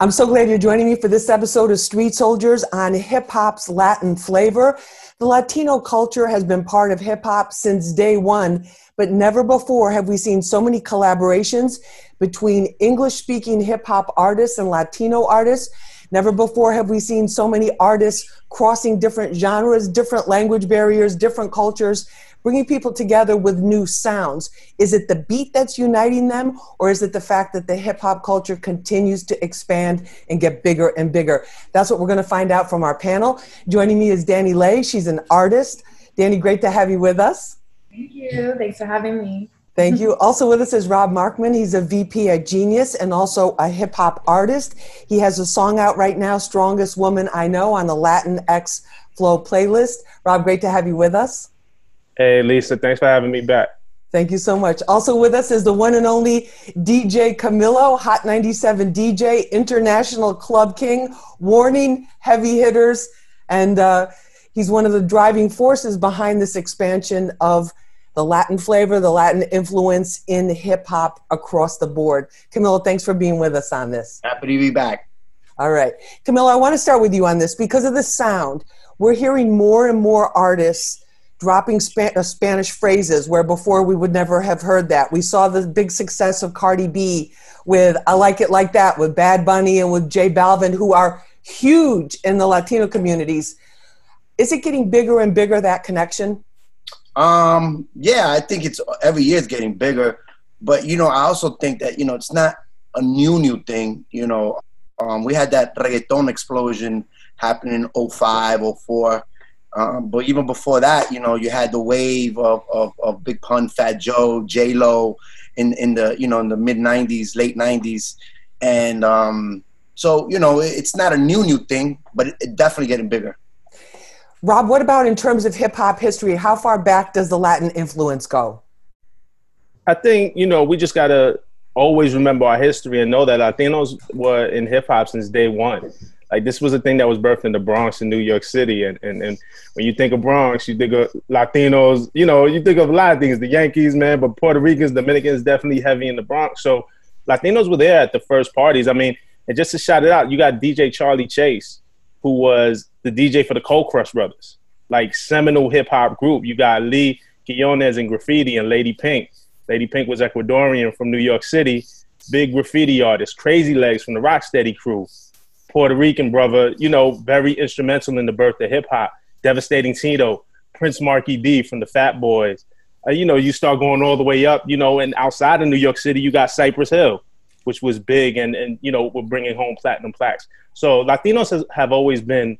I'm so glad you're joining me for this episode of Street Soldiers on hip hop's Latin flavor. The Latino culture has been part of hip hop since day one, but never before have we seen so many collaborations between English speaking hip hop artists and Latino artists. Never before have we seen so many artists crossing different genres, different language barriers, different cultures, bringing people together with new sounds. Is it the beat that's uniting them, or is it the fact that the hip hop culture continues to expand and get bigger and bigger? That's what we're going to find out from our panel. Joining me is DaniLeigh. She's an artist. Danny, great to have you with us. Thank you. Thanks for having me. Thank you. Also with us is Rob Markman. He's a VP at Genius and also a hip hop artist. He has a song out right now, Strongest Woman I Know, on the Latinx Flow playlist. Rob, great to have you with us. Hey, Lisa, thanks for having me back. Thank you so much. Also with us is the one and only DJ Camilo, Hot 97 DJ, International Club King, warning heavy hitters. And uh, he's one of the driving forces behind this expansion of the Latin flavor, the Latin influence in hip hop across the board. Camilo, thanks for being with us on this. Happy to be back. All right. Camilo, I want to start with you on this because of the sound. We're hearing more and more artists dropping uh, Spanish phrases where before we would never have heard that. We saw the big success of Cardi B with I Like It Like That, with Bad Bunny and with J Balvin, who are huge in the Latino communities. Is it getting bigger and bigger, that connection? Um, yeah, I think it's every year it's getting bigger. But, you know, I also think that, you know, it's not a new, new thing. You know, um, we had that reggaeton explosion happening in 05, 04 um, but even before that, you know, you had the wave of, of, of Big Pun, Fat Joe, J Lo, in in the you know in the mid '90s, late '90s, and um, so you know it's not a new new thing, but it's it definitely getting bigger. Rob, what about in terms of hip hop history? How far back does the Latin influence go? I think you know we just gotta always remember our history and know that Latinos were in hip hop since day one like this was a thing that was birthed in the Bronx in New York City. And, and, and when you think of Bronx, you think of Latinos, you know, you think of a lot of things, the Yankees, man, but Puerto Ricans, Dominicans definitely heavy in the Bronx. So Latinos were there at the first parties. I mean, and just to shout it out, you got DJ Charlie Chase, who was the DJ for the Cold Crush Brothers, like seminal hip hop group. You got Lee Quiñones and Graffiti and Lady Pink. Lady Pink was Ecuadorian from New York City, big graffiti artist. Crazy Legs from the Rocksteady crew. Puerto Rican brother, you know, very instrumental in the birth of hip hop. Devastating Tito, Prince Markie Dee from the Fat Boys. Uh, you know, you start going all the way up, you know, and outside of New York City, you got Cypress Hill, which was big and, and you know, we're bringing home platinum plaques. So Latinos has, have always been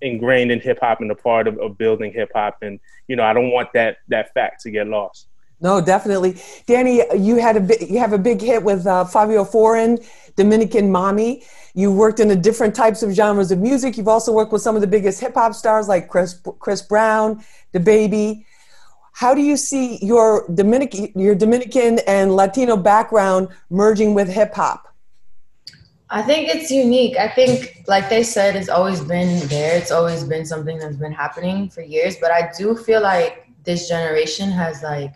ingrained in hip hop and a part of, of building hip hop. And, you know, I don't want that, that fact to get lost. No, definitely. Danny, you had a you have a big hit with uh, Fivio Foreign, Dominican Mommy. You worked in the different types of genres of music. You've also worked with some of the biggest hip hop stars like Chris Chris Brown, DaBaby. How do you see your Dominican your Dominican and Latino background merging with hip hop? I think it's unique. I think, like they said, it's always been there. It's always been something that's been happening for years. But I do feel like this generation has like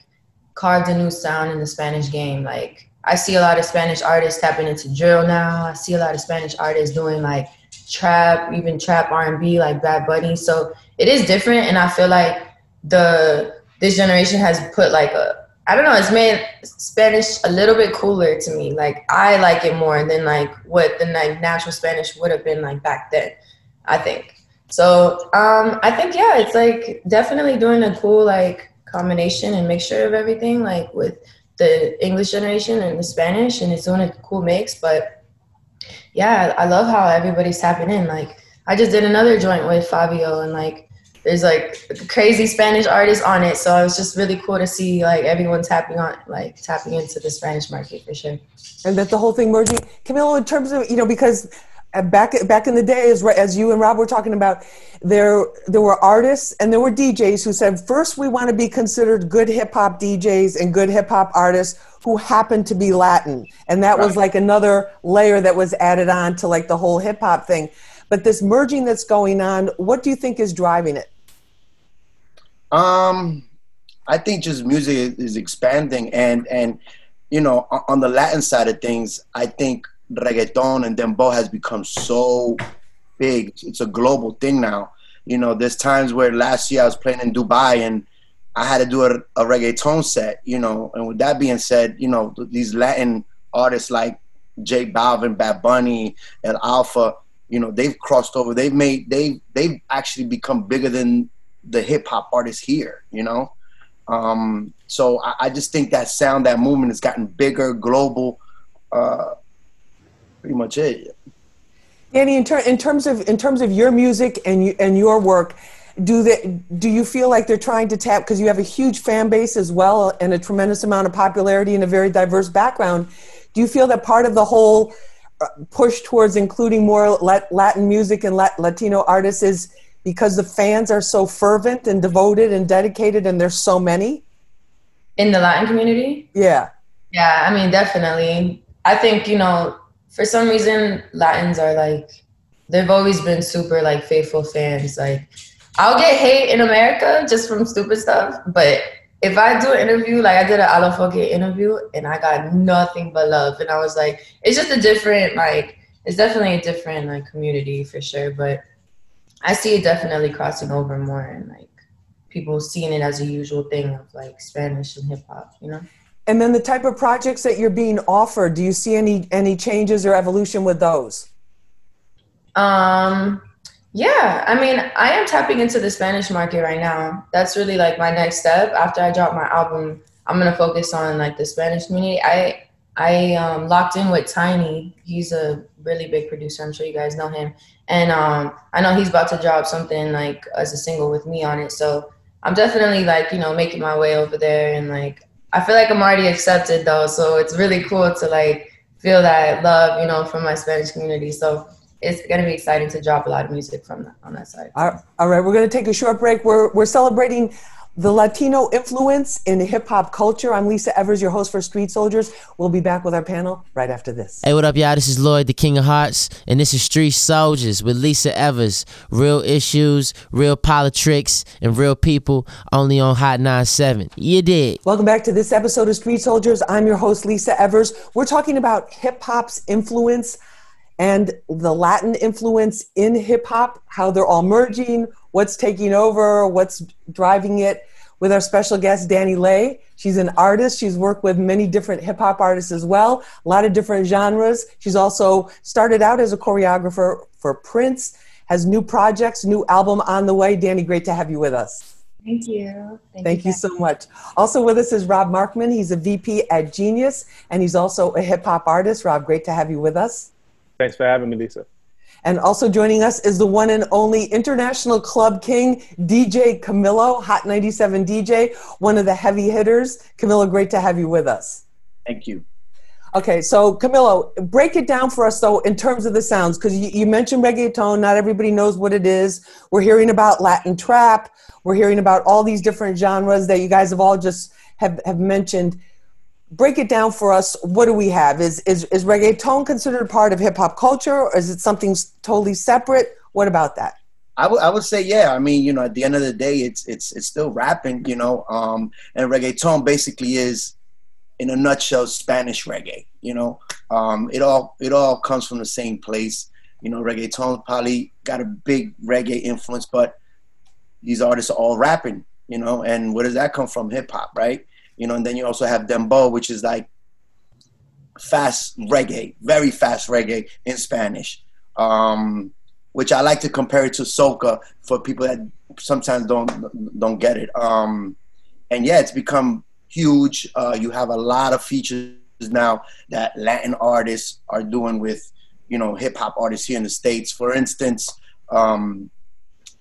carved a new sound in the Spanish game. Like I see a lot of Spanish artists tapping into drill now. I see a lot of Spanish artists doing like trap, even trap R and B, like Bad Bunny. So it is different, and I feel like the this generation has put like a I don't know, it's made Spanish a little bit cooler to me. Like I like it more than like what the like natural Spanish would have been like back then. I think. So um, I think yeah, it's like definitely doing a cool like combination and mixture of everything, like with the English generation and the Spanish, and it's doing a cool mix. But yeah, I love how everybody's tapping in. Like I just did another joint with Fivio, and like there's like crazy Spanish artists on it. So it was just really cool to see like everyone tapping on, like tapping into the Spanish market for sure. And that the whole thing merging, Camilo, in terms of you know because back back in the day, as, as you and Rob were talking about, there there were artists and there were DJs who said first we want to be considered good hip hop DJs and good hip hop artists who happen to be Latin, and that right. was like another layer that was added on to like the whole hip hop thing. But this merging that's going on, what do you think is driving it? Um, I think just music is expanding, and and you know on the Latin side of things, I think reggaeton and dembow has become so big. It's a global thing now. You know, there's times where last year I was playing in Dubai and I had to do a, a reggaeton set. You know, and with that being said, you know these Latin artists like J Balvin, Bad Bunny, and Alfa, you know, they've crossed over. They've made they they've actually become bigger than the hip hop artists here. You know, um, so I, I, just think that sound, that movement has gotten bigger, global. Uh, pretty much it. Danny, in, ter- in terms of in terms of your music and you, and your work, do they do you feel like they're trying to tap because you have a huge fan base as well and a tremendous amount of popularity and a very diverse background? Do you feel that part of the whole uh, push towards including more Latin music and Latino artists is because the fans are so fervent and devoted and dedicated and there's so many? In the Latin community? Yeah. Yeah, I mean, definitely. I think, you know, for some reason, Latins are like, they've always been super like faithful fans. Like, I'll get hate in America just from stupid stuff, but if I do an interview, like I did an Alofoke interview and I got nothing but love. And I was like, it's just a different, like, it's definitely a different, like, community for sure. But I see it definitely crossing over more and, like, people seeing it as a usual thing of, like, Spanish and hip hop, you know? And then the type of projects that you're being offered, do you see any any changes or evolution with those? Um, yeah, I mean, I am tapping into the Spanish market right now. That's really like my next step. After I drop my album, I'm gonna focus on like the Spanish community. I I um, locked in with Tainy. He's a really big producer. I'm sure you guys know him, and um, I know he's about to drop something like as a single with me on it. So I'm definitely like you know making my way over there, and like I feel like I'm already accepted though. So it's really cool to like feel that love, you know, from my Spanish community. So it's going to be exciting to drop a lot of music from that, on that side. All right, we're going to take a short break. We're, we're celebrating the Latino influence in hip hop culture. I'm Lisa Evers, your host for Street Soldiers. We'll be back with our panel right after this. Hey, what up, y'all? This is Lloyd, the King of Hearts, and this is Street Soldiers with Lisa Evers. Real issues, real politics, and real people only on Hot 97. You did. Welcome back to this episode of Street Soldiers. I'm your host, Lisa Evers. We're talking about hip hop's influence and the Latin influence in hip hop, how they're all merging, what's taking over, what's driving it, with our special guest, DaniLeigh. She's an artist. She's worked with many different hip hop artists as well, a lot of different genres. She's also started out as a choreographer for Prince, has new projects, new album on the way. Danny, great to have you with us. Thank you. Thank, Thank you, you so much. Also with us is Rob Markman. He's a VP at Genius, and he's also a hip hop artist. Rob, great to have you with us. Thanks for having me, Lisa. And also joining us is the one and only international club king, DJ Camilo, Hot 97 DJ, one of the heavy hitters. Camilo, great to have you with us. Thank you. Okay, so Camilo, break it down for us though in terms of the sounds, because you, you, mentioned reggaeton. Not everybody knows what it is. We're hearing about Latin trap. We're hearing about all these different genres that you guys have all just have, have mentioned break it down for us. What do we have? Is is is reggaeton considered part of hip hop culture, or is it something totally separate? What about that? I would I would say yeah. I mean, you know, at the end of the day, it's it's it's still rapping, you know. Um, and reggaeton basically is, in a nutshell, Spanish reggae. You know, um, it all it all comes from the same place. You know, reggaeton probably got a big reggae influence, but these artists are all rapping. You know, and where does that come from? Hip hop, right? You know, and then you also have dembow, which is like fast reggae, very fast reggae in Spanish, um, which I like to compare it to soca for people that sometimes don't don't get it. Um, and yeah, it's become huge. Uh, you have a lot of features now that Latin artists are doing with, you know, hip hop artists here in the states. For instance, um,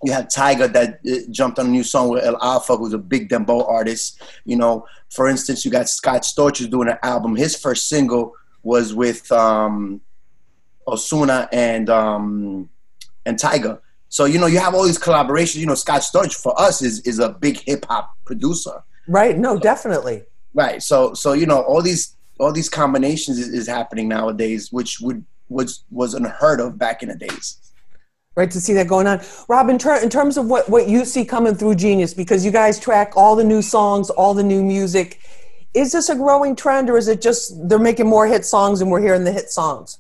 you had Tyga that uh, jumped on a new song with El Alfa, who's a big dembow artist. You know, for instance, you got Scott Storch who's doing an album. His first single was with um, Ozuna and um, and Tyga. So you know, you have all these collaborations. You know, Scott Storch for us is is a big hip hop producer. Right. No, definitely. Right. So so you know, all these all these combinations is, is happening nowadays, which would was was unheard of back in the days right to see that going on rob in, ter- in terms of what, what you see coming through genius because you guys track all the new songs all the new music is this a growing trend or is it just they're making more hit songs and we're hearing the hit songs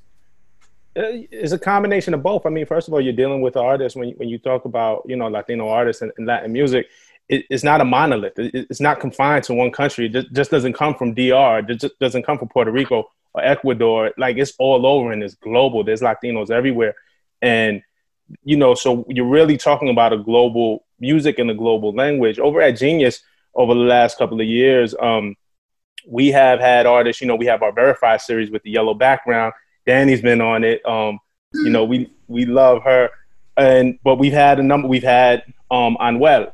uh, It's a combination of both. I mean, first of all, you're dealing with artists when when you talk about you know Latino artists and, and Latin music. It, it's not a monolith. It, it's not confined to one country. It just, just doesn't come from DR. It just doesn't come from Puerto Rico or Ecuador. Like it's all over and it's global. There's Latinos everywhere, and you know, so you're really talking about a global music and a global language. Over at Genius, over the last couple of years, um, we have had artists. You know, we have our Verified series with the yellow background Danny's been on it. Um, you know, we we love her, and but we've had a number. We've had um Anuel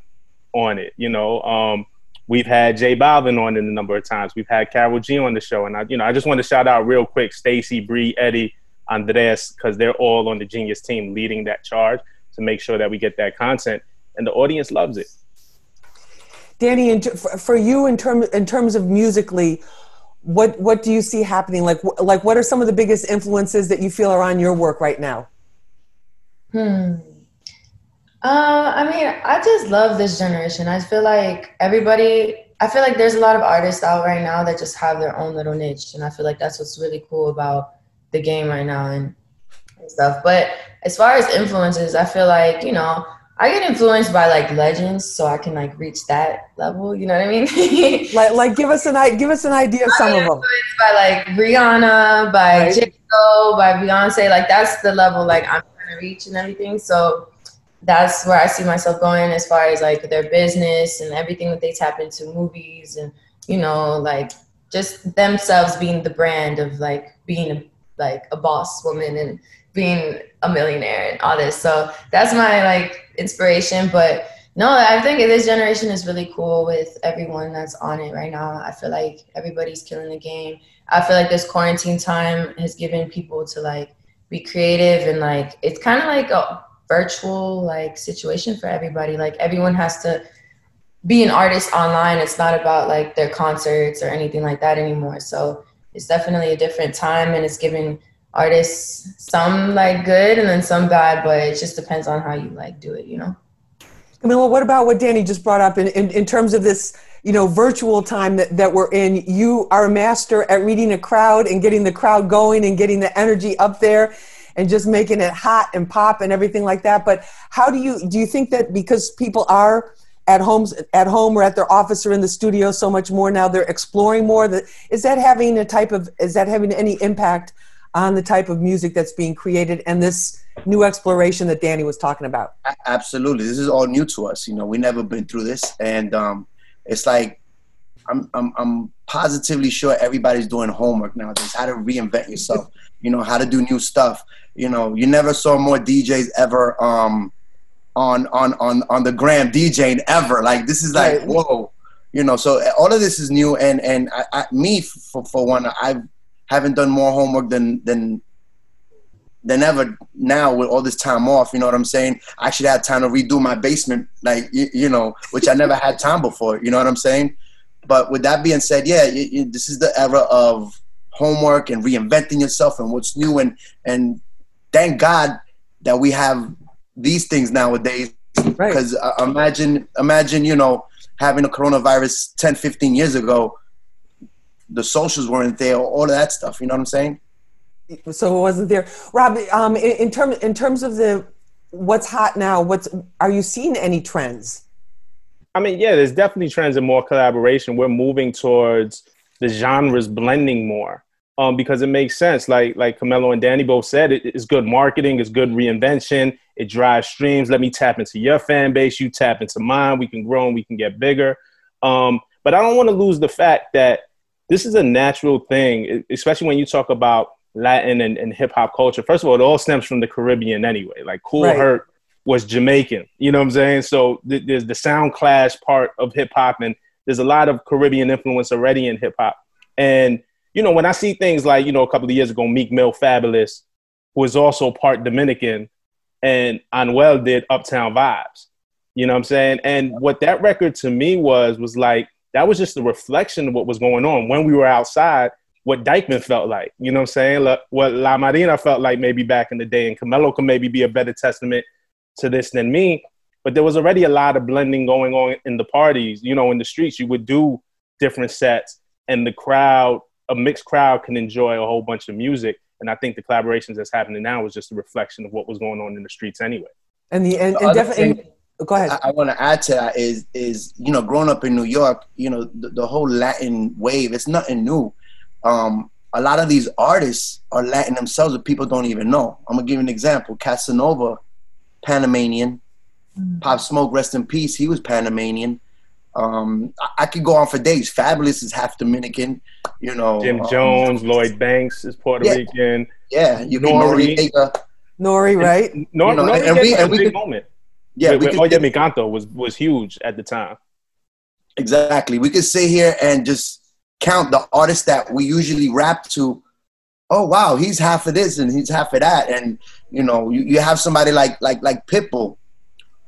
on it. You know, um, we've had J Balvin on it a number of times. We've had Karol G on the show, and I, you know, I just want to shout out real quick Stacy, Bree, Eddie, Andres, because they're all on the Genius team leading that charge to make sure that we get that content, and the audience loves it. Danny, for you in terms in terms of musically, what what do you see happening? Like like what are some of the biggest influences that you feel are on your work right now? Hmm. Uh, i mean i just love this generation. I feel like everybody i feel like there's a lot of artists out right now that just have their own little niche and i feel like that's what's really cool about the game right now and, and stuff but as far as influences i feel like you know I get influenced by like legends, so I can like reach that level. You know what I mean? like, like give us an give us an idea of some of them. By like Rihanna, by right. J Lo, by Beyonce. Like that's the level like I'm trying to reach and everything. So that's where I see myself going as far as like their business and everything that they tap into movies and you know like just themselves being the brand of like being a, like a boss woman and being a millionaire and all this. So that's my like inspiration. But no, I think this generation is really cool with everyone that's on it right now. I feel like everybody's killing the game. I feel like this quarantine time has given people to like be creative and like it's kind of like a virtual like situation for everybody. Like everyone has to be an artist online. It's not about like their concerts or anything like that anymore. So it's definitely a different time and it's given artists some like good and then some bad but it just depends on how you like do it you know Camilo, what about what Danny just brought up in, in, in terms of this, you know, virtual time that, that we're in? You are a master at reading a crowd and getting the crowd going and getting the energy up there and just making it hot and pop and everything like that. But how do you do you think that because people are at homes at home or at their office or in the studio so much more now, they're exploring more that is that having a type of is that having any impact on the type of music that's being created and this new exploration that Danny was talking about. Absolutely, this is all new to us. You know, we never been through this, and um, it's like I'm, I'm I'm positively sure everybody's doing homework nowadays. How to reinvent yourself. You know, how to do new stuff. You know, you never saw more DJs ever um, on on on on the gram DJing ever. Like this is like right. whoa. You know, so eh, all of this is new, and and I, I, me for for one, I've haven't done more homework than than than ever now with all this time off. You know what I'm saying? I actually had time to redo my basement, like you, you know, which I never had time before. You know what I'm saying? But with that being said, yeah, you, you, this is the era of homework and reinventing yourself and what's new and and thank God that we have these things nowadays. Because right. uh, imagine, imagine, you know, having a coronavirus 10, 15 years ago the socials weren't there, all of that stuff. You know what I'm saying? So it wasn't there. Rob, um, in, in terms in terms of the what's hot now, what's are you seeing any trends? I mean, yeah, there's definitely trends in more collaboration. We're moving towards the genres blending more um, because it makes sense. Like like Camilo and Danny both said, it, it's good marketing, it's good reinvention. It drives streams. Let me tap into your fan base. You tap into mine. We can grow and we can get bigger. Um, but I don't want to lose the fact that this is a natural thing, especially when you talk about Latin and, and hip hop culture. First of all, it all stems from the Caribbean anyway. Like Kool right. Herc was Jamaican, you know what I'm saying? So th- there's the sound clash part of hip hop, and there's a lot of Caribbean influence already in hip hop. And you know, when I see things like you know a couple of years ago, Meek Mill, Fabolous, who was also part Dominican, and Anuel did Uptown Vibes. You know what I'm saying? And what that record to me was was like that was just a reflection of what was going on when we were outside, what Dyckman felt like. You know what I'm saying? What La Marina felt like maybe back in the day. And Camilo can maybe be a better testament to this than me. But there was already a lot of blending going on in the parties. You know, in the streets, you would do different sets, and the crowd, a mixed crowd, can enjoy a whole bunch of music. And I think the collaborations that's happening now is just a reflection of what was going on in the streets anyway. And the and, and other definitely. thing- Go ahead. I, I want to add to that is is you know growing up in New York, you know the, the whole Latin wave. It's nothing new. Um, a lot of these artists are Latin themselves, but people don't even know. I'm gonna give you an example. Casanova, Panamanian. Pop Smoke, rest in peace. He was Panamanian. Um, I, I could go on for days. Fabolous is half Dominican. You know, Jim um, Jones, Lloyd Banks is Puerto Yeah. Rican. Yeah, you can Nori. Noreaga. Nori, right? Nor- You know, Noreaga and we- a and we big could- moment. Yeah, with, we could Oye Mi Canto was was huge at the time. Exactly. We could sit here and just count the artists that we usually rap to. Oh wow, he's half of this and he's half of that, and you know, you, you have somebody like like like Pitbull,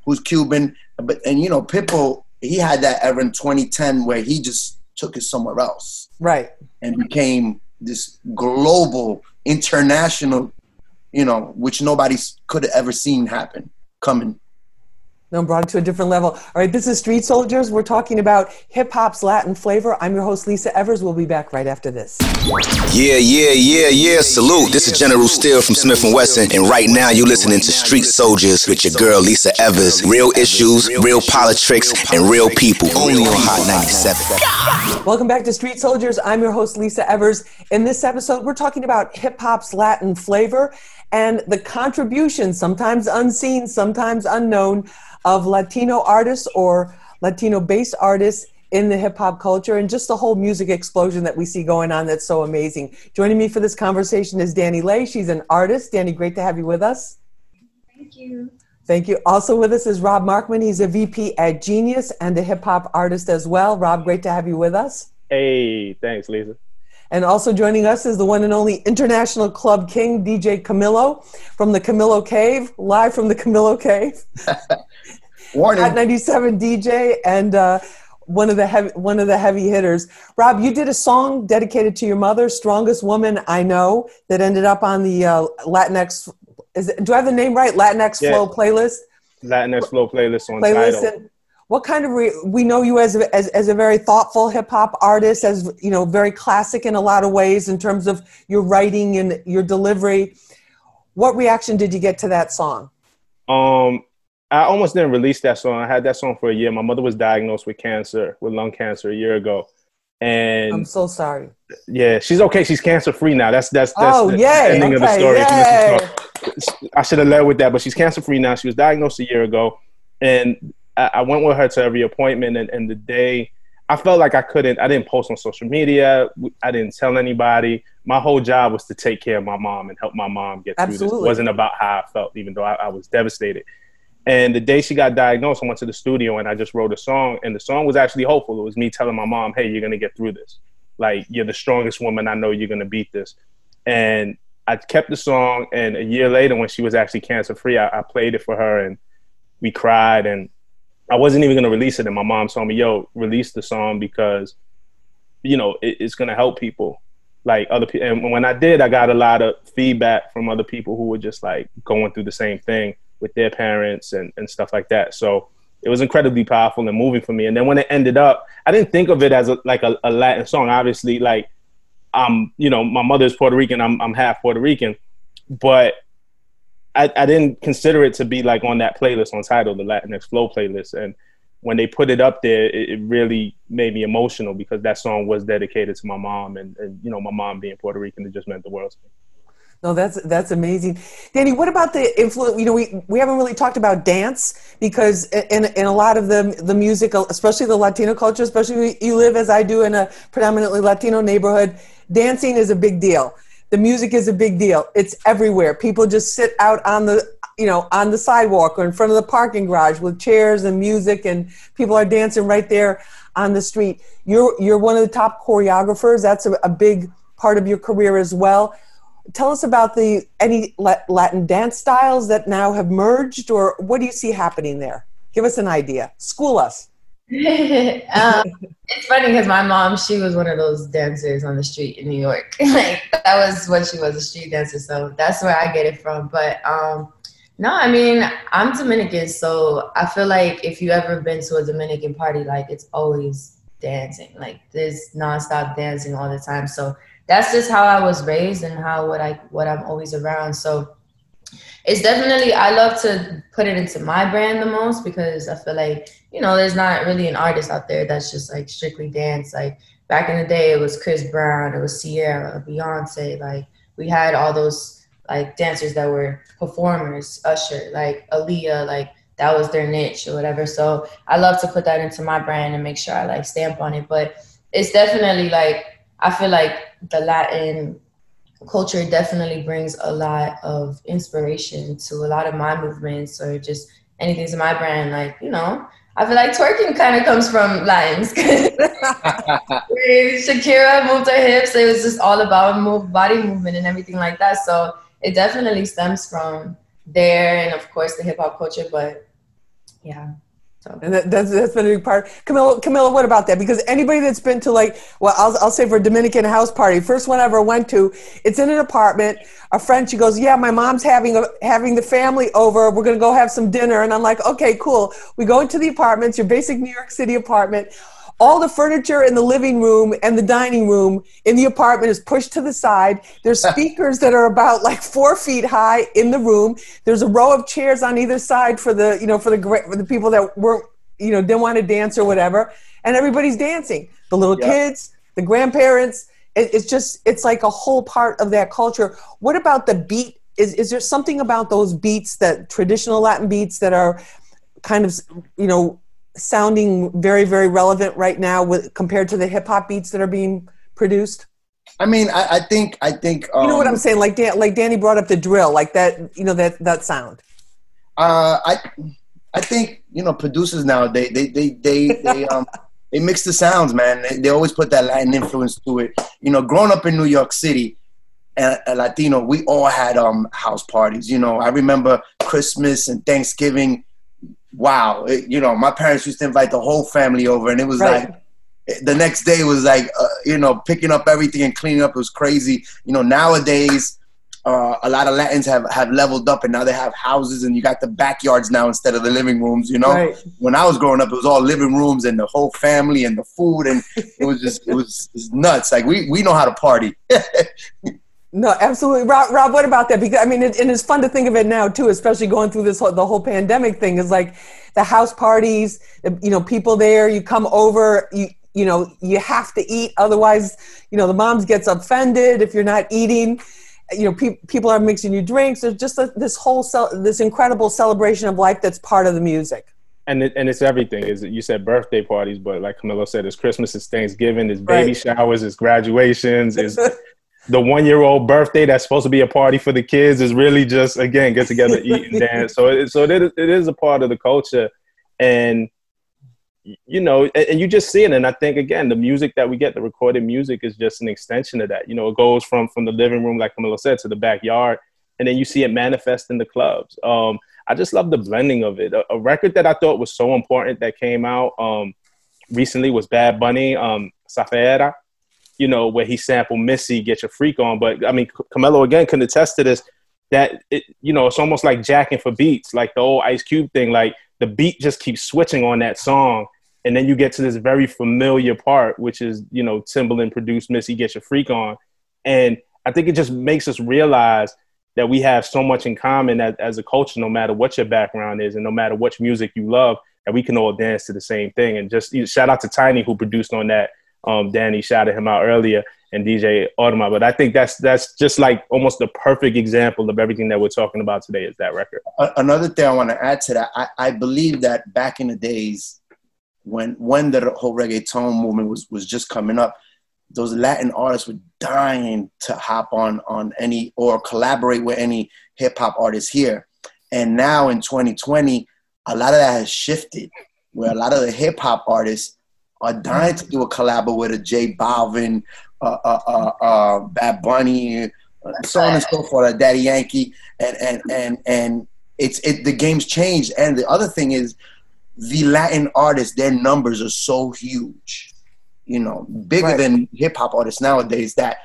who's Cuban, but and you know, Pitbull, he had that era in 2010 where he just took it somewhere else Right. and became this global, international, you know, which nobody could have ever seen happen coming. No, brought it to a different level. All right, this is Street Soldiers. We're talking about hip hop's Latin flavor. I'm your host, Lisa Evers. We'll be back right after this. Yeah, yeah, yeah, yeah. Salute. This is General Steele from Smif-N-Wessun, and right now you're listening to Street Soldiers with your girl Lisa Evers. Real issues, real politics, and real people. Only on Hot 97. Welcome back to Street Soldiers. I'm your host, Lisa Evers. In this episode, we're talking about hip hop's Latin flavor and the contribution, sometimes unseen, sometimes unknown, of Latino artists or Latino based artists in the hip hop culture and just the whole music explosion that we see going on that's so amazing. Joining me for this conversation is DaniLeigh. She's an artist. Danny, great to have you with us. Thank you. Thank you. Also with us is Rob Markman. He's a VP at Genius and a hip hop artist as well. Rob, great to have you with us. Hey, thanks, Lisa. And also joining us is the one and only international club king, DJ Camilo from the Camilo Cave, live from the Camilo Cave. Warning. Hot 97 DJ and uh, one of the heavy, one of the heavy hitters. Rob, you did a song dedicated to your mother, "Strongest Woman I Know," that ended up on the uh, Latinx. Is it, do I have the name right? Latinx Yeah. Flow playlist. Latinx Flow playlist on Playlist. Tidal. And what kind of re- we know you as a, as as a very thoughtful hip hop artist, as you know, very classic in a lot of ways in terms of your writing and your delivery. What reaction did you get to that song? Um, I almost didn't release that song. I had that song for a year. My mother was diagnosed with cancer, with lung cancer, a year ago, and I'm so sorry. yeah, she's okay. She's cancer free now. That's that's that's Oh, the yay. ending of the story. yay. I should have led with that, but she's cancer free now. She was diagnosed a year ago, and I, I went with her to every appointment. And, and the day I felt like I couldn't, I didn't post on social media. I didn't tell anybody. My whole job was to take care of my mom and help my mom get through this. It wasn't about how I felt, even though I, I was devastated. And the day she got diagnosed, I went to the studio and I just wrote a song. And the song was actually hopeful. It was me telling my mom, "Hey, you're gonna get through this. Like you're the strongest woman. I know you're gonna beat this." And I kept the song. And a year later, when she was actually cancer free, I, I played it for her, and we cried. And I wasn't even gonna release it. And my mom told me, "Yo, release the song because, you know, it, it's gonna help people." Like other people, and when I did, I got a lot of feedback from other people who were just like going through the same thing with their parents and, and stuff like that. So it was incredibly powerful and moving for me. And then when it ended up, I didn't think of it as a, like a, a Latin song. Obviously, like I'm, you know, my mother's Puerto Rican. I'm, I'm half Puerto Rican, but I, I didn't consider it to be like on that playlist on Tidal, the Latinx Flow playlist. And when they put it up there, it, it really made me emotional because that song was dedicated to my mom, and, and you know, my mom being Puerto Rican, it just meant the world to me. No, that's that's amazing, Danny. What about the influence? You know, we, we haven't really talked about dance because in in a lot of the the music, especially the Latino culture, especially you live as I do in a predominantly Latino neighborhood, dancing is a big deal. The music is a big deal. It's everywhere. People just sit out on the you know on the sidewalk or in front of the parking garage with chairs and music, and people are dancing right there on the street. You're you're one of the top choreographers. That's a, a big part of your career as well tell us about the any Latin dance styles that now have merged, or what do you see happening there? Give us an idea. School us. Um, it's funny because my mom, she was one of those dancers on the street in New York. like that was what she was, a street dancer. So that's where I get it from. But um, no, I mean, I'm Dominican, so I feel like if you ever been to a Dominican party, like it's always dancing. Like there's nonstop dancing all the time. So that's just how I was raised and how what I what I'm always around. So it's definitely I love to put it into my brand the most because I feel like you know there's not really an artist out there that's just like strictly dance. Like back in the day, it was Chris Brown, it was Ciara, Beyonce. Like we had all those like dancers that were performers, Usher, like Aaliyah, like that was their niche or whatever. So I love to put that into my brand and make sure I like stamp on it. But it's definitely like I feel like the Latin culture definitely brings a lot of inspiration to a lot of my movements or just anything to my brand. Like, you know, I feel like twerking kind of comes from Latins. Shakira moved her hips. It was just all about move, body movement and everything like that. So it definitely stems from there and of course the hip hop culture. But yeah. So. And that, that's that's been a big part. Camilo, Camilo, what about that? Because anybody that's been to like, well, I'll I'll say for a Dominican house party, first one I ever went to, it's in an apartment. A friend, she goes, yeah, my mom's having a, having the family over. We're gonna go have some dinner, and I'm like, okay, cool. We go into the apartments, your basic New York City apartment all the furniture in the living room and the dining room in the apartment is pushed to the side. There's speakers that are about like four feet high in the room. There's a row of chairs on either side for the you know for the for the people that weren't you know didn't want to dance or whatever, and everybody's dancing. The little kids, the grandparents. It, it's just it's like a whole part of that culture. What about the beat? Is is there something about those beats that traditional Latin beats that are kind of you know sounding very very relevant right now with compared to the hip hop beats that are being produced? I mean, I, I think I think um, you know what I'm um, saying. Like Dan, like Danny brought up the drill, like that. You know that that sound. Uh, I I think you know producers now they they they they, they um they mix the sounds, man. They, they always put that Latin influence to it. You know, growing up in New York City, and a Latino, we all had um house parties. You know, I remember Christmas and Thanksgiving wow, it, you know, my parents used to invite the whole family over, and it was right. like the next day was like uh, you know picking up everything and cleaning up. It was crazy. You know, nowadays. Uh, a lot of Latins have, have leveled up and now they have houses and you got the backyards now instead of the living rooms, you know? Right. When I was growing up, it was all living rooms and the whole family and the food and it was just, it was, it was nuts. Like we, we know how to party. No, absolutely, Rob. Rob, what about that? Because I mean, it, and it's fun to think of it now too, especially going through this whole, the whole pandemic thing. Is like the house parties, you know, people there. You come over, you you know, you have to eat, otherwise, you know, the moms gets offended if you're not eating. You know, pe- people are mixing you drinks. There's just a, this whole ce- this incredible celebration of life that's part of the music and it, and it's everything. Is you said birthday parties, but like Camilo said, it's Christmas, it's Thanksgiving, it's baby right. showers, it's graduations, it's the one year old birthday that's supposed to be a party for the kids is really just again get together, eat and dance. So it, so it is, it is a part of the culture, and you know, and you just see it. And I think again, the music that we get, the recorded music, is just an extension of that. You know, it goes from from the living room, like Camilo said, to the backyard, and then you see it manifest in the clubs. Um, I just love the blending of it. A, a, record that I thought was so important that came out um, recently was Bad Bunny, um, Safaera you know, where he sampled Missy, Get Your Freak On. But I mean, Camilo again can attest to this that it, you know, it's almost like jacking for beats, like the old Ice Cube thing. Like the beat just keeps switching on that song. And then you get to this very familiar part, which is, you know, Timbaland produced Missy Get Your Freak On. And I think it just makes us realize that we have so much in common as, as a culture, no matter what your background is and no matter which music you love, that we can all dance to the same thing. And just shout out to Tainy who produced on that um, Danny shouted him out earlier and DJ Audemars. But I think that's that's just like almost the perfect example of everything that we're talking about today is that record. Another thing I want to add to that, I, I believe that back in the days when when the whole reggaeton movement was was just coming up, those Latin artists were dying to hop on on any or collaborate with any hip hop artists here. And now in 2020, a lot of that has shifted, where a lot of the hip hop artists are dying to do a collab with a J Balvin, uh, uh, uh, uh, Bad Bunny, so on and so forth, a Daddy Yankee, and and and and it's it. The game's changed, and the other thing is, the Latin artists, their numbers are so huge, you know, bigger right. than hip hop artists nowadays. That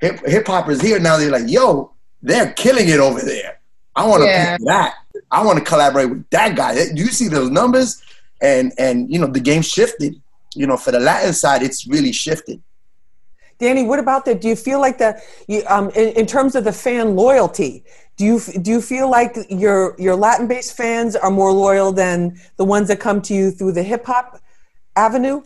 hip hip hoppers here now, they're like, yo, they're killing it over there. I want to yeah. that. I want to collaborate with that guy. Do you see those numbers? And and you know the game shifted you know, for the Latin side, it's really shifted. Danny, what about that? Do you feel like that? You, um, in, in terms of the fan loyalty, do you do you feel like your your Latin based fans are more loyal than the ones that come to you through the hip hop avenue?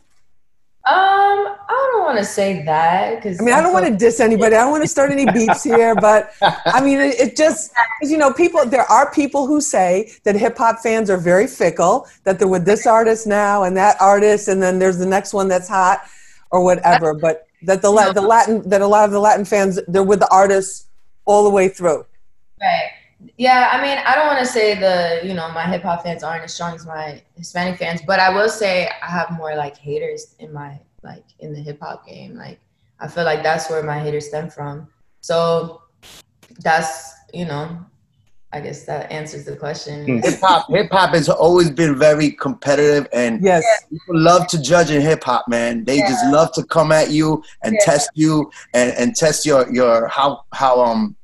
Um, I don't want to say that because I mean, I don't want to diss anybody. I don't want to start any beefs here, but I mean, it, it just, you know, people, there are people who say that hip hop fans are very fickle, that they're with this artist now and that artist, and then there's the next one that's hot or whatever, but that the, the Latin, that a lot of the Latin fans, they're with the artists all the way through. Right. Yeah, I mean, I don't want to say the, you know, my hip hop fans aren't as strong as my Hispanic fans, but I will say I have more like haters in my like in the hip hop game. Like I feel like that's where my haters stem from. So that's, you know, I guess that answers the question. hip hop hip hop has always been very competitive and Yes. people love to judge in hip hop, man. They just love to come at you and Yeah. test you and, and test your your how how um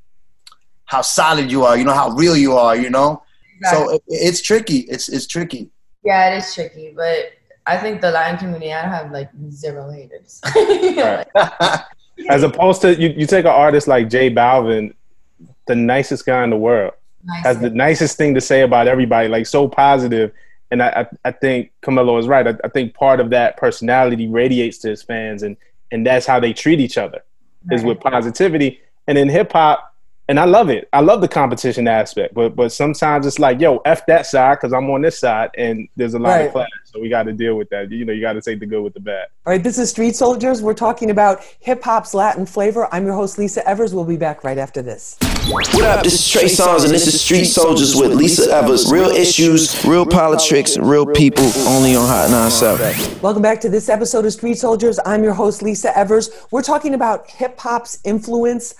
how solid you are, you know, how real you are, you know. So it, it's tricky. It's it's tricky. yeah, it is tricky, but I think the Latin community, I have like zero haters. As opposed to you, you take an artist like J Balvin, the nicest guy in the world, has the nicest thing to say about everybody, like so positive. And I, I, I think Camilo is right. I, I think part of that personality radiates to his fans, and and that's how they treat each other is with positivity. And in hip hop, and I love it. I love the competition aspect, but but sometimes it's like, yo, f that side because I'm on this side, and there's a lot Right. of clash. So we got to deal with that. You know, you got to take the good with the bad. All right, this is Street Soldiers. We're talking about hip hop's Latin flavor. I'm your host, Lisa Evers. We'll be back right after this. What up? This is Trey Songz, and this is Street Soldiers with Lisa Evers. Real issues, real politics, real people, only on Hot 97. Welcome back to this episode of Street Soldiers. I'm your host, Lisa Evers. We're talking about hip hop's influence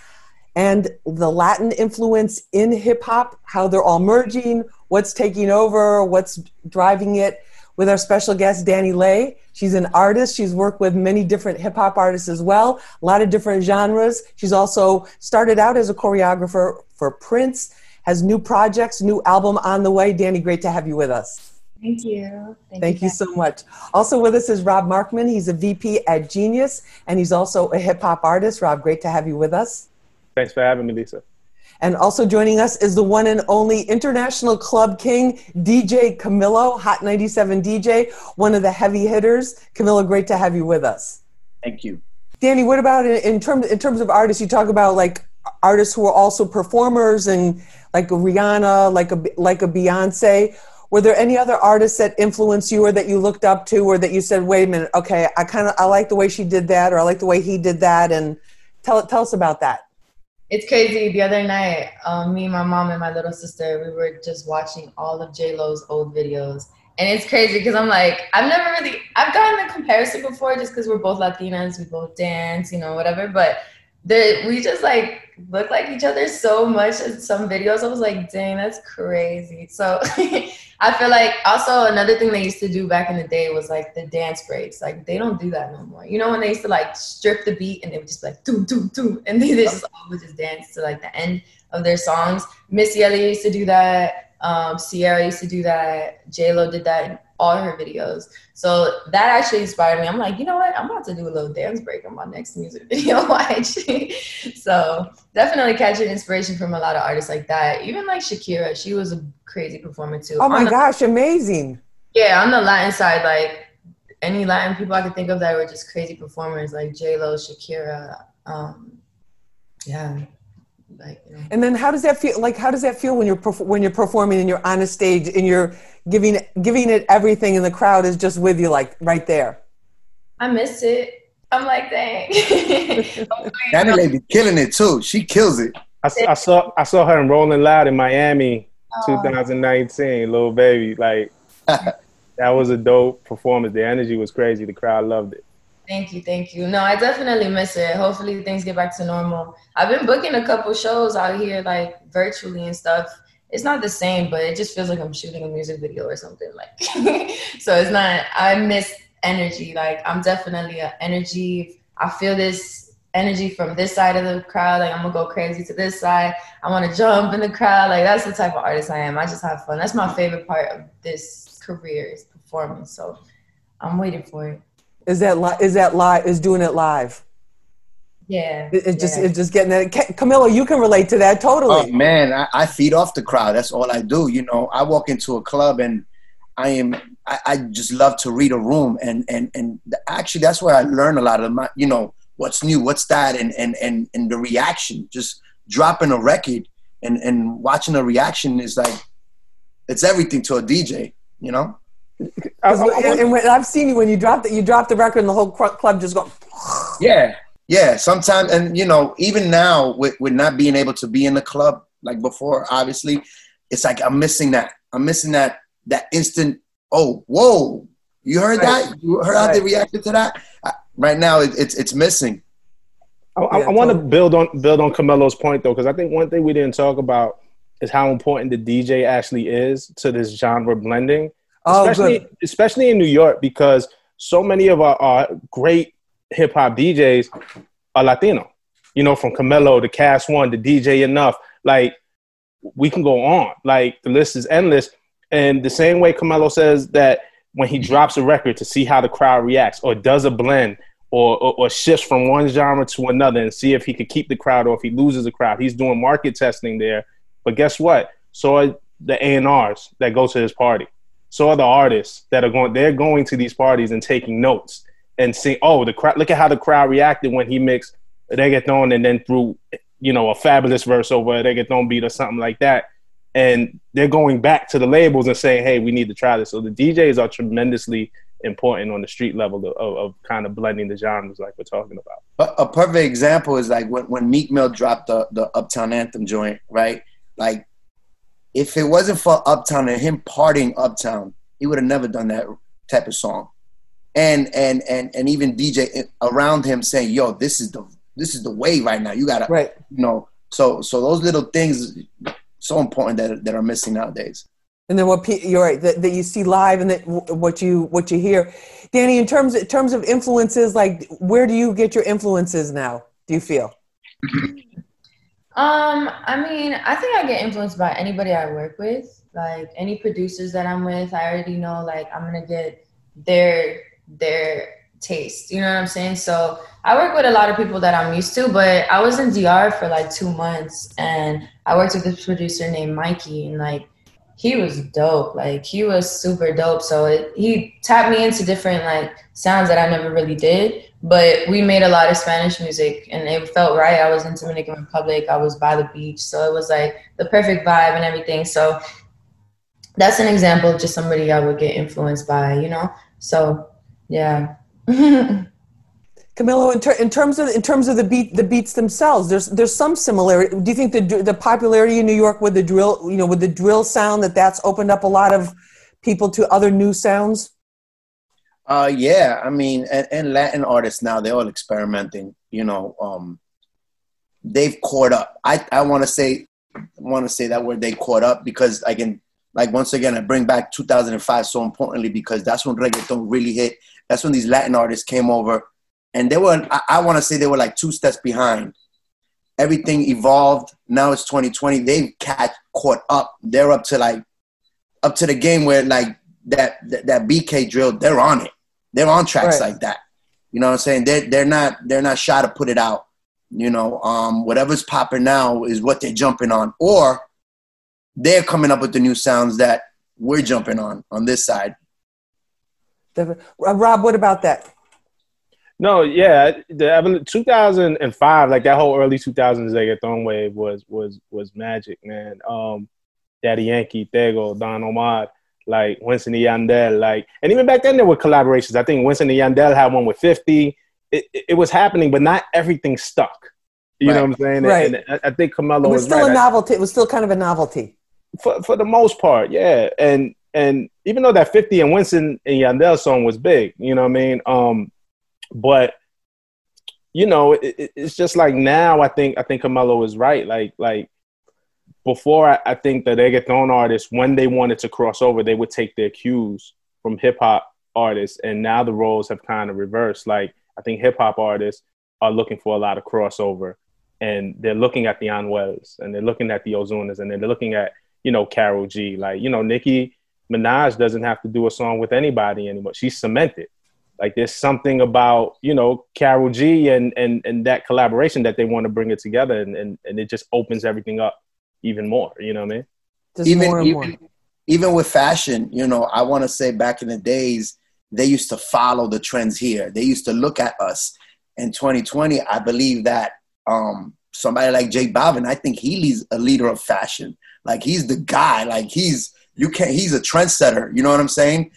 and the Latin influence in hip hop, how they're all merging, what's taking over, what's driving it, with our special guest, DaniLeigh. She's an artist. She's worked with many different hip hop artists as well, a lot of different genres. She's also started out as a choreographer for Prince, has new projects, new album on the way. Danny, great to have you with us. Thank you. Thank you so much. Also with us is Rob Markman. He's a VP at Genius, and he's also a hip hop artist. Rob, great to have you with us. Thanks for having me, Lisa. And also joining us is the one and only international club king, DJ Camilo, Hot 97 DJ, one of the heavy hitters. Camilo, great to have you with us. Thank you. Danny, what about in, in terms in terms of artists? You talk about like artists who are also performers and like a Rihanna, like a like a Beyonce. Were there any other artists that influenced you or that you looked up to or that you said, wait a minute, okay, I kind of I like the way she did that or I like the way he did that and tell tell us about that. It's crazy. The other night, um, me, my mom, and my little sister, we were just watching all of J Lo's old videos, and it's crazy because I'm like, I've never really, I've gotten the comparison before, just because we're both Latinas, we both dance, you know, whatever. But we just like look like each other so much in some videos. I was like, dang, that's crazy. So I feel like also another thing they used to do back in the day was like the dance breaks. Like they don't do that no more. You know when they used to like strip the beat and they would just be like doom doom doom, and they, they just all would just dance to like the end of their songs. Missy Elliott used to do that. Um, Ciara used to do that. J Lo did that all her videos. So that actually inspired me. I'm like, you know what? I'm about to do a little dance break on my next music video. actually. so definitely catching inspiration from a lot of artists like that. Even like Shakira, she was a crazy performer too. Oh my the- gosh, amazing. yeah, on the Latin side, like any Latin people I could think of that were just crazy performers, like J Lo, Shakira. Um, yeah, like you know. And then how does that feel? Like how does that feel when you're perf- when you're performing and you're on a stage and you're giving giving it everything and the crowd is just with you like right there? I miss it. I'm like, dang. Hopefully, you Danny know, Lay be killing it too. She kills it. I, s- I saw I saw her in Rolling Loud in Miami, Oh. 2019. Little baby, like that was a dope performance. The energy was crazy. The crowd loved it. Thank you, thank you. No, I definitely miss it. Hopefully things get back to normal. I've been booking a couple shows out here, like virtually and stuff. It's not the same, but it just feels like I'm shooting a music video or something. Like, so it's not. I miss energy. Like, I'm definitely an energy. I feel this energy from this side of the crowd. Like, I'm gonna go crazy to this side. I want to jump in the crowd. Like, that's the type of artist I am. I just have fun. That's my favorite part of this career is performing. So, I'm waiting for it. Is that li- is that live? Is doing it live? Yeah. It, it just yeah. it's just getting that. Ca- Camilo, you can relate to that totally. Oh man, I, I feed off the crowd. That's all I do. You know, I walk into a club and I am I, I just love to read a room and and and actually that's where I learn a lot of my you know what's new, what's that, and and and and the reaction. Just dropping a record and and watching a reaction is like it's everything to a DJ. You know. I- I- and, and when, I've seen you when you drop the you drop the record and the whole club just go. Yeah, yeah. Sometimes, and you know, even now with with not being able to be in the club like before, obviously, it's like I'm missing that. I'm missing that that instant. Oh, whoa! You heard Right. that? You heard how they Right. reacted to that? Uh, Right now, it, it's it's missing. I, I, Yeah, I want to build on build on Camilo's point though, because I think one thing we didn't talk about is how important the DJ actually is to this genre blending, Oh, especially good. especially in New York, because so many of our, our great hip hop DJs are Latino. You know, from Camilo to Cass One to DJ Enuff, like we can go on. Like the list is endless. And the same way Camilo says that when he drops a record to see how the crowd reacts or does a blend or, or, or shifts from one genre to another and see if he could keep the crowd or if he loses the crowd. He's doing market testing there. But guess what? So are the A&Rs that go to his party. So are the artists that are going, they're going to these parties and taking notes and seeing, oh, the crowd, look at how the crowd reacted when he mixed reggaeton and then threw, you know, a Fabolous verse over a reggaeton beat or something like that and they're going back to the labels and saying, "Hey, we need to try this." So the DJs are tremendously important on the street level of, of, of kind of blending the genres, like we're talking about. A, a perfect example is like when, when Meek Mill dropped the, the Uptown Anthem joint, right? Like, if it wasn't for Uptown and him partying Uptown, he would have never done that type of song. And and and and even DJ around him saying, "Yo, this is the this is the way right now. You gotta, Right. you know." So so those little things so important that that are missing nowadays. and then what you're right that, that you see live and that what you what you hear danny in terms in terms of influences like where do you get your influences now do you feel Um, I mean, I think I get influenced by anybody I work with. Like any producers that I'm with, I already know like I'm gonna get their their taste. You know what I'm saying? So I work with a lot of people that I'm used to, but I was in DR for like two months and I worked with this producer named Mikey and like he was dope. Like he was super dope. So it, he tapped me into different like sounds that I never really did. But we made a lot of Spanish music and it felt right. I was in Dominican Republic. I was by the beach. So it was like the perfect vibe and everything. So that's an example of just somebody I would get influenced by, you know? So yeah. Camilo, in, ter- in terms of in terms of the beat the beats themselves, there's there's some similarity. Do you think the the popularity in New York with the drill, you know, with the drill sound, that that's opened up a lot of people to other new sounds? Uh, yeah, I mean, and, and Latin artists now they're all experimenting. You know, um, they've caught up. I I want to say want to say that word they caught up because I can like once again I bring back 2005 so importantly because that's when reggaeton really hit. That's when these Latin artists came over, and they were I, I want to say they were like two steps behind. Everything evolved. Now it's 2020. They've catch, caught up. They're up to like up to the game where like that that, that BK drill. They're on it. They're on tracks Right. like that. You know what I'm saying? They're they're not they're not shy to put it out. You know, um, whatever's popping now is what they're jumping on, or they're coming up with the new sounds that we're jumping on on this side. The- uh, Rob, what about that? No, yeah, the 2005, like that whole early 2000s like reggaeton wave was was was magic, man. Um, Daddy Yankee, Tego, Don Omar, like Wisin and Yandel, like, and even back then there were collaborations. I think Wisin and Yandel had one with 50. It, it, was happening, but not everything stuck. You know what I'm saying? Right. And I, I think Camilo It was was still right. a novelty. It was still kind of a novelty. for for the most part, yeah. And and even though that 50 and Wisin and Yandel song was big, you know what I mean? Um, but you know, it, it- it's just like now. I think I think Camilo is right. Like like before, I, I think the reggaeton artists, when they wanted to cross over, they would take their cues from hip hop artists, and now the roles have kind of reversed. Like I think hip hop artists are looking for a lot of crossover, and they're looking at the Anuels, and they're looking at the Ozunas, and they're looking at you know Karol G. Like you know Nicki Minaj doesn't have to do a song with anybody anymore. She's cemented. Like there's something about you know Karol G and and and that collaboration that they want to bring it together, and and, and it just opens everything up even more. You know what I mean? Just even more and even, more. even with fashion, you know, I want to say back in the days, they used to follow the trends here. They used to look at us. In 2020, I believe that um, somebody like J Balvin, I think he leads a leader of fashion. Like he's the guy. Like he's you can't. He's a trendsetter. You know what I'm saying?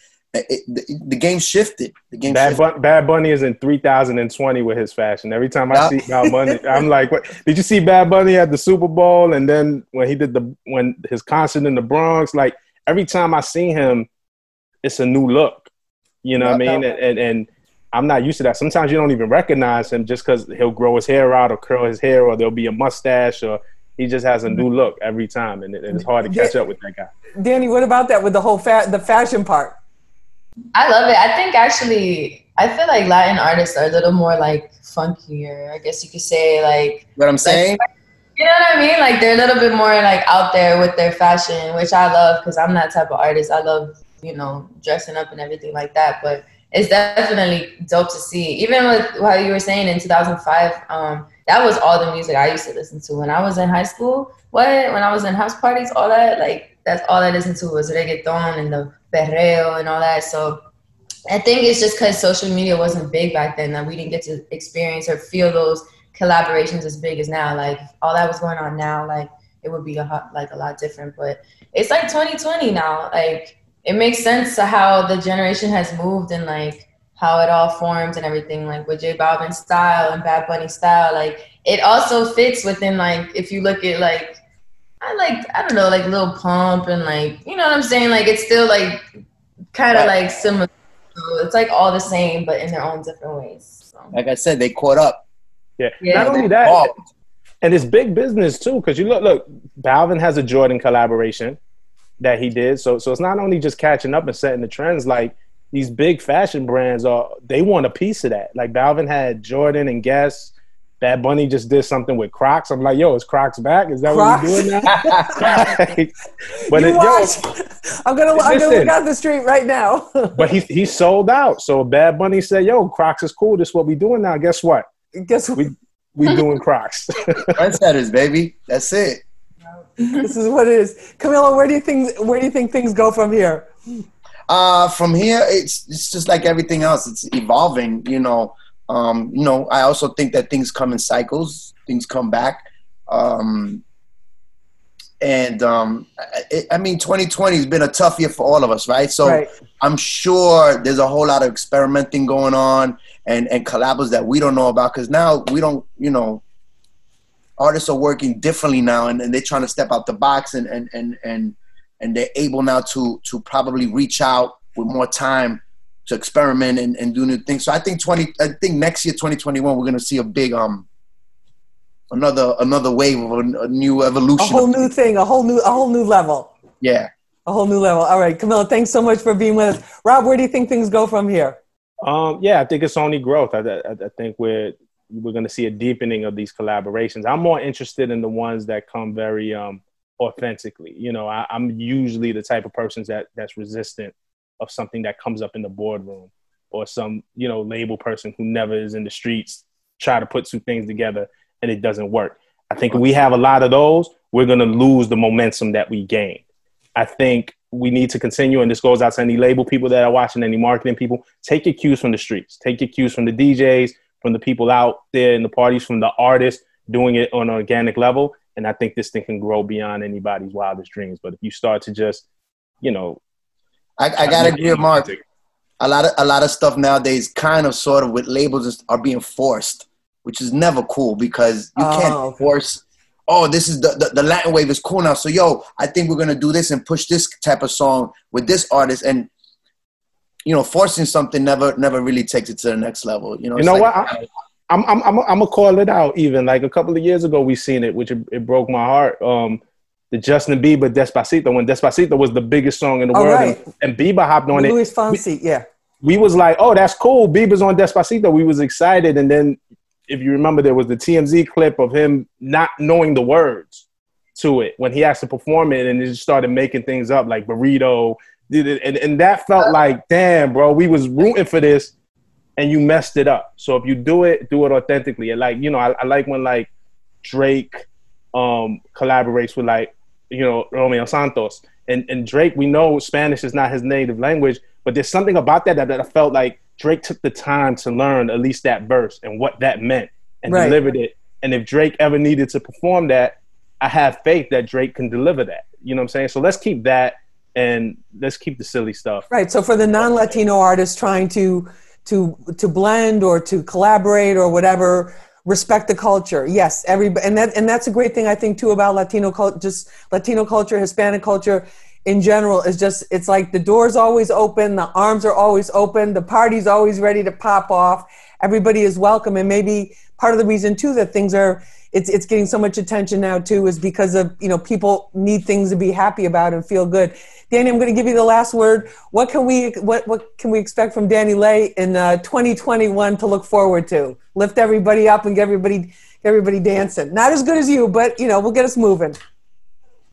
It, the, the game shifted. The game Bad, shifted. Bun- Bad Bunny is in 3020 with his fashion. Every time I see Bad Bunny, I'm like, what? Did you see Bad Bunny at the Super Bowl? And then when he did the when his concert in the Bronx, like every time I see him, it's a new look. You know what I mean? And, and and I'm not used to that. Sometimes you don't even recognize him just because he'll grow his hair out or curl his hair or there'll be a mustache or he just has a new look every time, and, it, and it's hard to catch up with that guy. Danny, what about that with the whole fa- the fashion part? I love it. I think actually, I feel like Latin artists are a little more like funkier. I guess you could say like What I'm saying? You know what I mean? Like they're a little bit more like out there with their fashion, which I love because I'm that type of artist. I love, you know, dressing up and everything like that. But it's definitely dope to see. Even with what you were saying in 2005, um, that was all the music I used to listen to when I was in high school. What? When I was in house parties, all that, like that's all I listened to was reggaeton and the perreo and all that. So I think it's just because social media wasn't big back then that we didn't get to experience or feel those collaborations as big as now. Like all that was going on now, like it would be a hot, like a lot different. But it's like 2020 now. Like it makes sense to how the generation has moved and like how it all forms and everything. Like with J Balvin style and Bad Bunny style, like it also fits within like if you look at like I like I don't know like Lil Pump and like you know what I'm saying. Like it's still like kind of Right. like similar. It's like all the same, but in their own different ways. So, Like I said, they caught up. Yeah. Yeah. Not only that, Evolved. and it's big business too because you look look balvin has a jordan collaboration that he did so so it's not only just catching up and setting the trends like these big fashion brands are they want a piece of that like balvin had jordan and guess Bad Bunny just did something with Crocs. I'm like, yo, is Crocs back? Is that what Crocs? we're doing now? But you it, yo. I'm gonna I'm gonna look out the street right now. but he he sold out. So Bad Bunny said, "Yo, Crocs is cool. This is what we doing now. Guess what? Guess what? We we doing Crocs." Trendsetters, baby. That's it. this is what it is. Camilo, where do you think where do you think things go from here? Uh, from here, it's it's just like everything else. It's evolving. You know. Um, you know. I also think that things come in cycles. Things come back. Um, and um, I, I mean, 2020 has been a tough year for all of us, right? So right. I'm sure there's a whole lot of experimenting going on and and collabs that we don't know about because now we don't, you know, artists are working differently now and, and they're trying to step out the box and and and and and they're able now to to probably reach out with more time to experiment and, and do new things. So I think 20 I think next year 2021 we're gonna see a big um another another wave of a, a new evolution, A whole new thing, a whole new a whole new level. yeah. A whole new level. All right, Camilo, thanks so much for being with us. Rob, where do you think things go from here? Um, yeah, I think it's only growth. I, I, I think we're we're going to see a deepening of these collaborations. I'm more interested in the ones that come very um, authentically. You know, I, I'm usually the type of person that that's resistant of something that comes up in the boardroom or some you know label person who never is in the streets try to put two things together and it doesn't work. I think we have a lot of those, we're going to lose the momentum that we gained. I think we need to continue, and this goes out to any label people that are watching, any marketing people. Take your cues from the streets. Take your cues from the DJs, from the people out there in the parties, from the artists doing it on an organic level. And I think this thing can grow beyond anybody's wildest dreams. But if you start to just, you know, I, I gotta agree with Mark. a lot of a lot of stuff nowadays kind of sort of with labels are being forced which is never cool because you Oh, can't okay. force oh this is the, the the latin wave is cool now so yo i think we're gonna do this and push this type of song with this artist and you know forcing something never never really takes it to the next level you know You know like- what? I, I'm I'm I'm I'm gonna call it out. Even like a couple of years ago, we seen it, which it, it broke my heart. Um, the Justin Bieber Despacito when Despacito was the biggest song in the Oh, world, right. and, and Bieber hopped on it. Luis Fonsi, yeah. we was like, oh, that's cool. Bieber's on Despacito. We was excited, and then if you remember, there was the TMZ clip of him not knowing the words to it when he has to perform it, and he just started making things up like burrito, and and that felt like, damn, bro, we was rooting for this, and you messed it up. So if you do it, do it authentically. And like, you know, I, I like when like Drake um collaborates with like, you know, Romeo Santos. And and Drake, we know Spanish is not his native language, but there's something about that that, that I felt like Drake took the time to learn at least that verse and what that meant and Right. delivered it. And if Drake ever needed to perform that, I have faith that Drake can deliver that. You know what I'm saying? So let's keep that and let's keep the silly stuff. Right. So for the non-Latino artists trying to to to blend or to collaborate or whatever, respect the culture. Yes, every and that and that's a great thing I think too about Latino culture, just Latino culture, Hispanic culture in general is just it's like the door's always open, the arms are always open, the party's always ready to pop off. Everybody is welcome, and maybe part of the reason too that things are it's it's getting so much attention now too is because of you know people need things to be happy about and feel good. Danny, I'm going to give you the last word. What can we what what can we expect from DaniLeigh in uh, 2021 to look forward to? Lift everybody up and get everybody everybody dancing. Not as good as you, but you know we'll get us moving.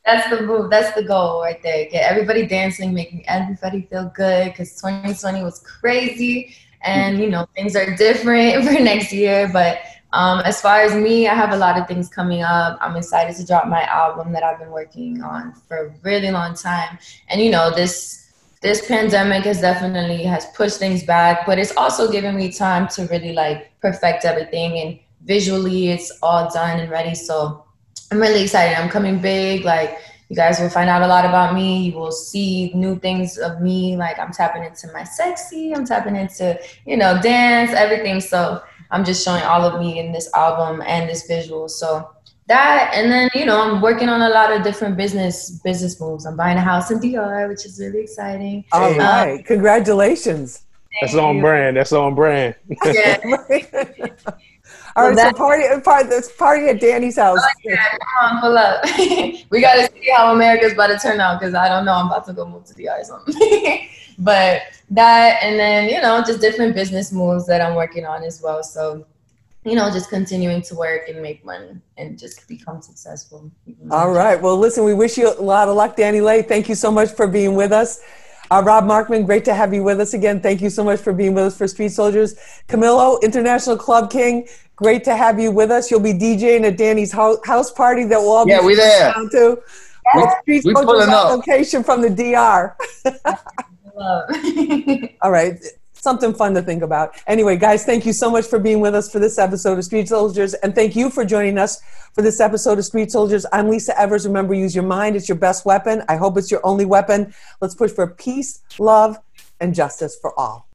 That's the move. That's the goal right there. Get everybody dancing, making everybody feel good. Because 2020 was crazy, and you know things are different for next year. But um, as far as me, I have a lot of things coming up. I'm excited to drop my album that I've been working on for a really long time. And you know this this pandemic has definitely has pushed things back, but it's also given me time to really like perfect everything. And visually, it's all done and ready. So I'm really excited. I'm coming big. Like you guys will find out a lot about me. You will see new things of me. Like I'm tapping into my sexy. I'm tapping into you know dance, everything. So I'm just showing all of me in this album and this visual. So that and then you know I'm working on a lot of different business business moves. I'm buying a house in DR, which is really exciting. All Um, right, congratulations. That's on brand. That's on brand. Yeah. All right, so party, party, this party at Danny's house. Yeah, come on, pull up. we gotta see how America's about to turn out because I don't know. I'm about to go move to the or something. but that, and then you know, just different business moves that I'm working on as well. So, you know, just continuing to work and make money and just become successful. All right. Well, listen, we wish you a lot of luck, DaniLeigh. Thank you so much for being with us. Uh, Rob Markman, great to have you with us again. Thank you so much for being with us for Street Soldiers. Camilo, International Club King, great to have you with us. You'll be DJing at Danny's ho- house party that we'll all Yeah, be we there. down to. We- Street we Soldiers pulling up. location from the DR. All right. Something fun to think about. Anyway, guys, thank you so much for being with us for this episode of Street Soldiers. And thank you for joining us for this episode of Street Soldiers. I'm Lisa Evers. Remember, use your mind, it's your best weapon. I hope it's your only weapon. Let's push for peace, love, and justice for all.